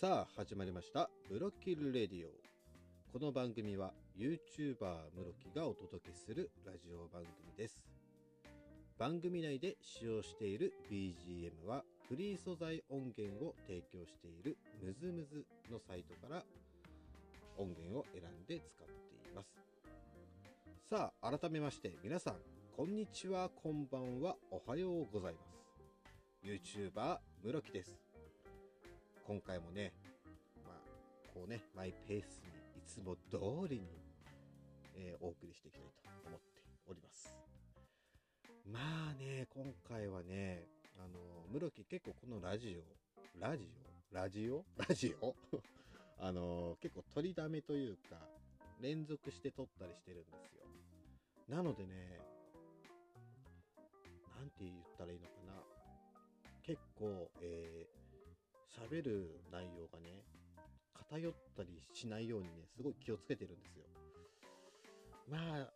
さあ始まりました「ムロキルレディオ」この番組は YouTuber ムロキがお届けするラジオ番組です。番組内で使用している BGM はフリー素材音源を提供しているムズムズのサイトから音源を選んで使っています。さあ改めまして皆さんこんにちはこんばんはおはようございます。YouTuber ムロキです。今回もねまあこうねマイペースにいつも通りに、えー、お送りしていきたいと思っております。まあね今回はねあのムロキ結構このラジオラジオ？ラジオ？ラジオ？あの結構取りだめというか連続して撮ったりしてるんですよ。なのでね何て言ったらいいのかな。結構えー、喋る内容がね偏ったりしないようにねすごい気をつけてるんですよ。まあ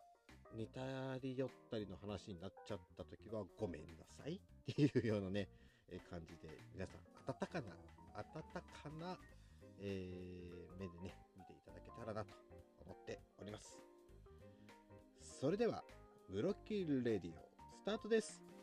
似たり寄ったりの話になっちゃった時はごめんなさい。っていうようなね、え感じで皆さん温かな温かな、えー、目でね見ていただけたらなと思っております。それではブロッキーレディオスタートです。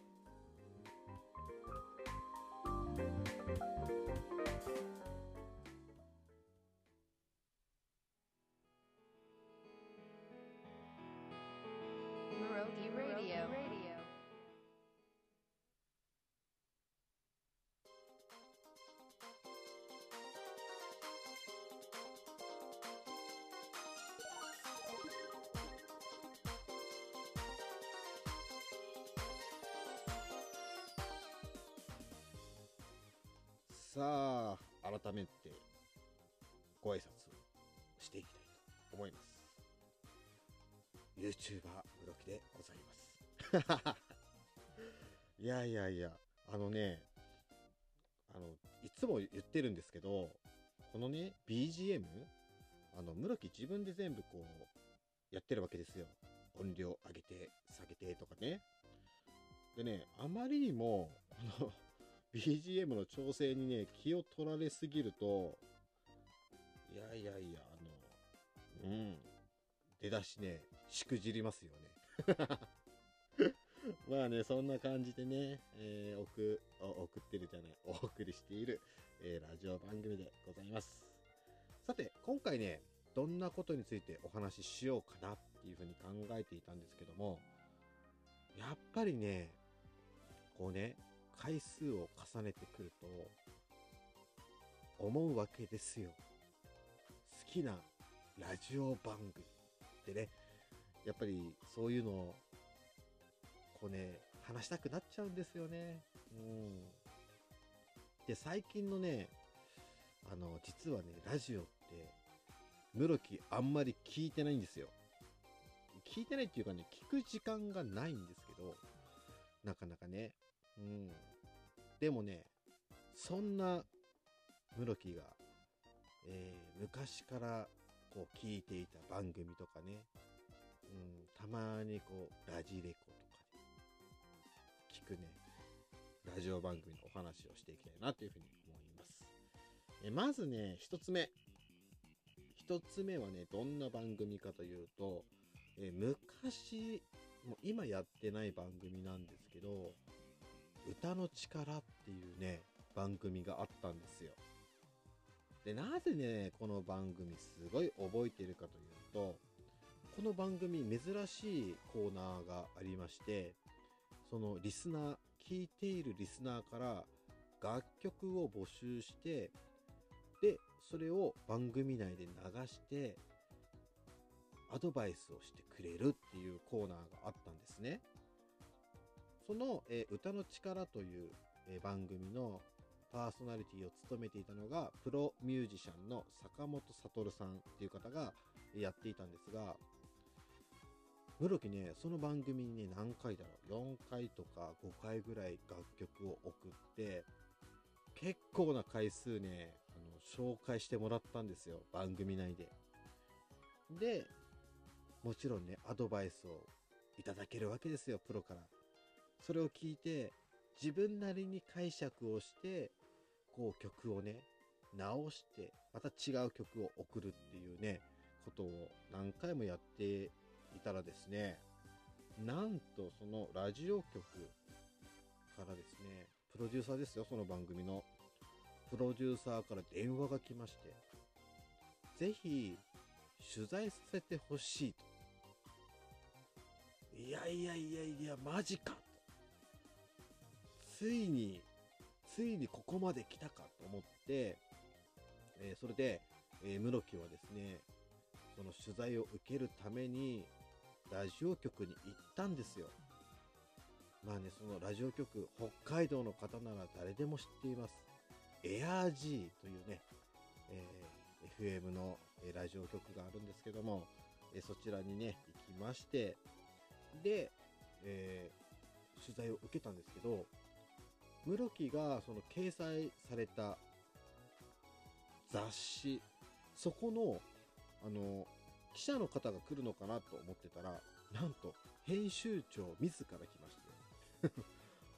さあ改めてご挨拶していきたいと思います。YouTuber ムロキでございます。いやいやいやあのねあのいつも言ってるんですけどこのね BGM あのムロキ自分で全部こうやってるわけですよ。音量上げて下げてとかね。でねあまりにもこの BGM の調整にね気を取られすぎるといやいやいやあのうん。出だしねしくじりますよね。まあねそんな感じでね、えー、送送ってるじゃないお送りしている、えー、ラジオ番組でございます。さて今回ねどんなことについてお話ししようかなっていうふうに考えていたんですけどもやっぱりねこうね回数を重ねてくると思うわけですよ。好きなラジオ番組ってね。やっぱりそういうのをこうね話したくなっちゃうんですよね。うん。で最近のねあの実はねラジオって室木あんまり聞いてないんですよ。聞いてないっていうかね聞く時間がないんですけどなかなかねうん。でもねそんな室木が、えー、昔からこう聞いていた番組とかね、うん、たまにこうラジレコとかで聞くねラジオ番組のお話をしていきたいなというふうに思います。えまずね一つ目。一つ目はねどんな番組かというとえ昔もう今やってない番組なんですけど歌の力っていうね番組があったんですよ。でなぜねこの番組すごい覚えてるかというとこの番組珍しいコーナーがありましてそのリスナー聴いているリスナーから楽曲を募集してでそれを番組内で流してアドバイスをしてくれるっていうコーナーがあったんですね。その、えー、歌の力という、えー、番組のパーソナリティを務めていたのがプロミュージシャンの坂本悟さんっていう方がやっていたんですが室木ねその番組にね何回だろう4回とか5回ぐらい楽曲を送って結構な回数ねあの紹介してもらったんですよ番組内で。でもちろんねアドバイスをいただけるわけですよプロから。それを聞いて自分なりに解釈をしてこう曲をね直して、また違う曲を送るっていうね、ことを何回もやっていたらですね、なんとそのラジオ局からですね、プロデューサーですよ、その番組の。プロデューサーから電話が来まして、ぜひ取材させてほしいと。いやいやいやいや、マジか。ついに、ついにここまで来たかと思って、えーそれで、えー室木はですね、その取材を受けるために、ラジオ局に行ったんですよ。まあね、そのラジオ局、北海道の方なら誰でも知っています。エアー G というね、えー FM のラジオ局があるんですけども、えそちらにね、行きまして、で、えー取材を受けたんですけど、室木がその掲載された雑誌、そこの、あの、記者の方が来るのかなと思ってたら、なんと、編集長自ら来まして。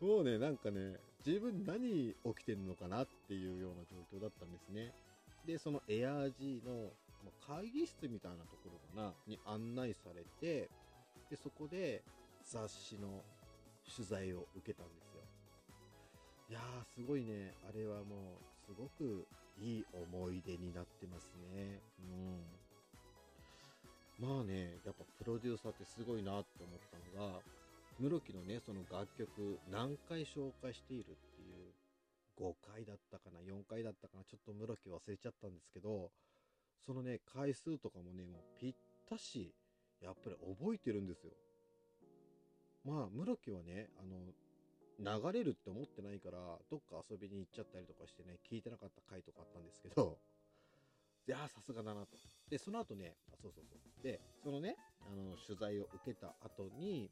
もうね、なんかね、自分何起きてんのかなっていうような状況だったんですね。で、その ARG の会議室みたいなところかな、に案内されて、で、そこで雑誌の取材を受けたんです。いやー、すごいね。あれはもう、すごくいい思い出になってますね。うん。まあね、やっぱプロデューサーってすごいなって思ったのが、室木のね、その楽曲何回紹介しているっていう、5回だったかな、4回だったかな、ちょっと室木忘れちゃったんですけど、そのね、回数とかもね、もうぴったし、やっぱり覚えてるんですよ。まあ、室木はね、あの、流れるって思ってないから、どっか遊びに行っちゃったりとかしてね、聞いてなかった回とかあったんですけど、いやー、さすがだなと。で、その後ね、あそうそうそう。で、そのね、あの、取材を受けた後に、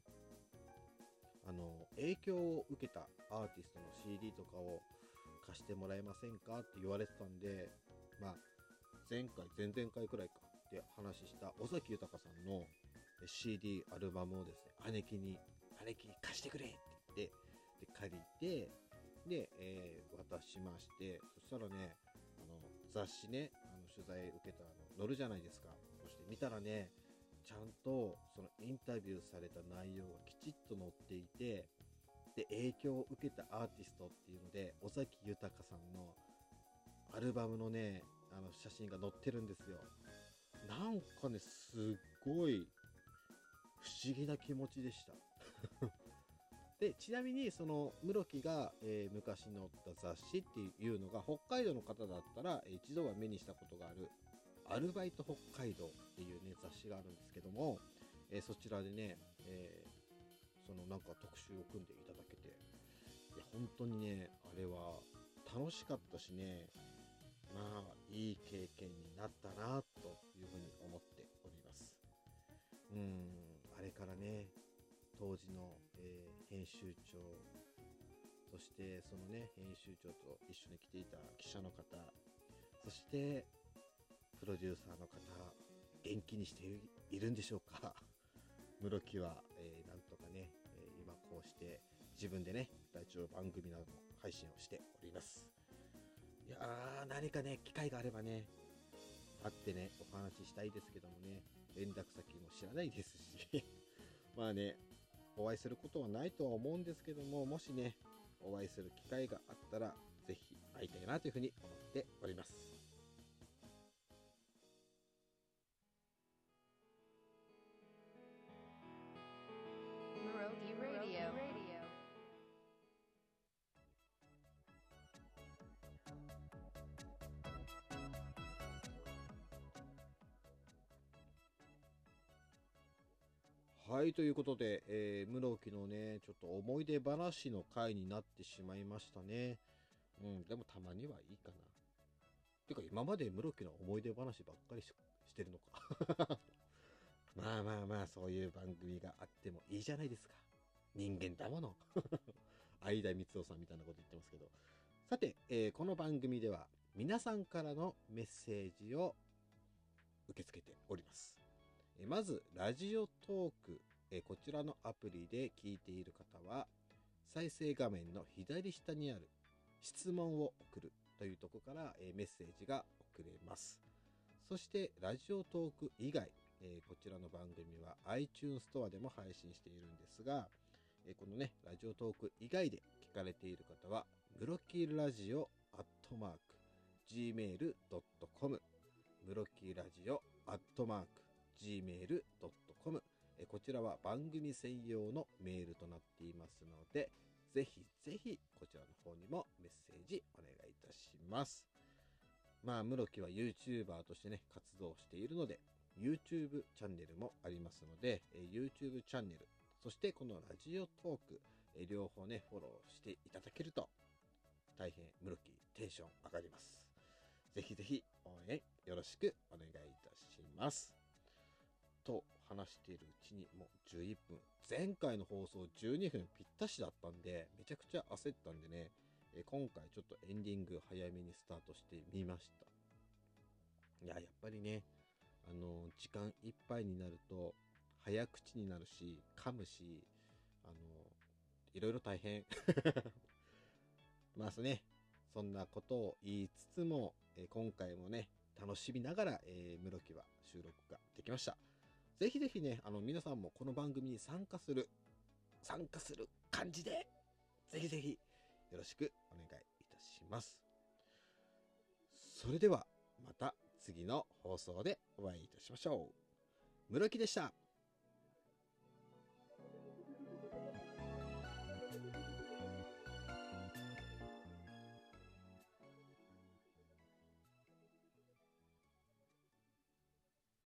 あの、影響を受けたアーティストの CD とかを貸してもらえませんかって言われてたんで、まあ、前回、前々回くらいかって話した尾崎豊さんの CD アルバムをですね、姉貴に、姉貴に貸してくれって言って、で、借りて、で、えー渡しまして、そしたらね、あの、雑誌ね、あの、取材受けたあの、載るじゃないですか。そして見たらね、ちゃんと、そのインタビューされた内容がきちっと載っていて、で、影響を受けたアーティストっていうので、尾崎豊さんのアルバムのね、あの、写真が載ってるんですよ。なんかね、すっごい不思議な気持ちでした。で、ちなみに、その、室木が、えー昔載った雑誌っていうのが、北海道の方だったら、一度は目にしたことがある、アルバイト北海道っていうね、雑誌があるんですけども、えーそちらでね、えーそのなんか特集を組んでいただけて、いや、本当にね、あれは楽しかったしね、まあ、いい経験になったな、というふうに思っております。うん、あれからね、当時の、えー編集長、そしてそのね、編集長と一緒に来ていた記者の方、そして、プロデューサーの方、元気にしているんでしょうか？室木は、えーなんとかね、えー今こうして自分でね、ラジオ番組などの配信をしております。いやー、何かね、機会があればね、会ってね、お話ししたいですけどもね、連絡先も知らないですし、まあね、お会いすることはないとは思うんですけども、もしね、お会いする機会があったら、是非会いたいなというふうに思っております。はい、ということで、えー、室木のね、ちょっと思い出話の回になってしまいましたね。うん、でもたまにはいいかな。てか、今まで室木の思い出話ばっかりしてるのか。まあまあまあ、そういう番組があってもいいじゃないですか。人間だもの。相田光夫さんみたいなこと言ってますけど。さて、えーこの番組では皆さんからのメッセージを受け付けております。えまず、ラジオトーク、えこちらのアプリで聞いている方は、再生画面の左下にある質問を送るというところから、えメッセージが送れます。そして、ラジオトーク以外、えこちらの番組は iTunes ストアでも配信しているんですが、えこのね、ラジオトーク以外で聞かれている方は、ムロキーラジオアットマーク gmail.com ムロキーラジオアットマーク gmail.com こちらは番組専用のメールとなっていますので、ぜひぜひこちらの方にもメッセージお願いいたします。まあ、室木は YouTuber としてね、活動しているので、YouTube チャンネルもありますので、YouTube チャンネル、そしてこのラジオトーク、両方ね、フォローしていただけると、大変室木テンション上がります。ぜひぜひ応援よろしくお願いいたします。話しているうちにもう11分。前回の放送12分ぴったしだったんで、めちゃくちゃ焦ったんでね、え今回ちょっとエンディング早めにスタートしてみました。いや、やっぱりね、あの、時間いっぱいになると、早口になるし、噛むし、あの、いろいろ大変。まあね、そんなことを言いつつも、え今回もね、楽しみながら、えー、室木は収録ができました。ぜひぜひね、あの、皆さんもこの番組に参加する、参加する感じで、ぜひぜひ、よろしくお願いいたします。それでは、また次の放送でお会いいたしましょう。室木でした。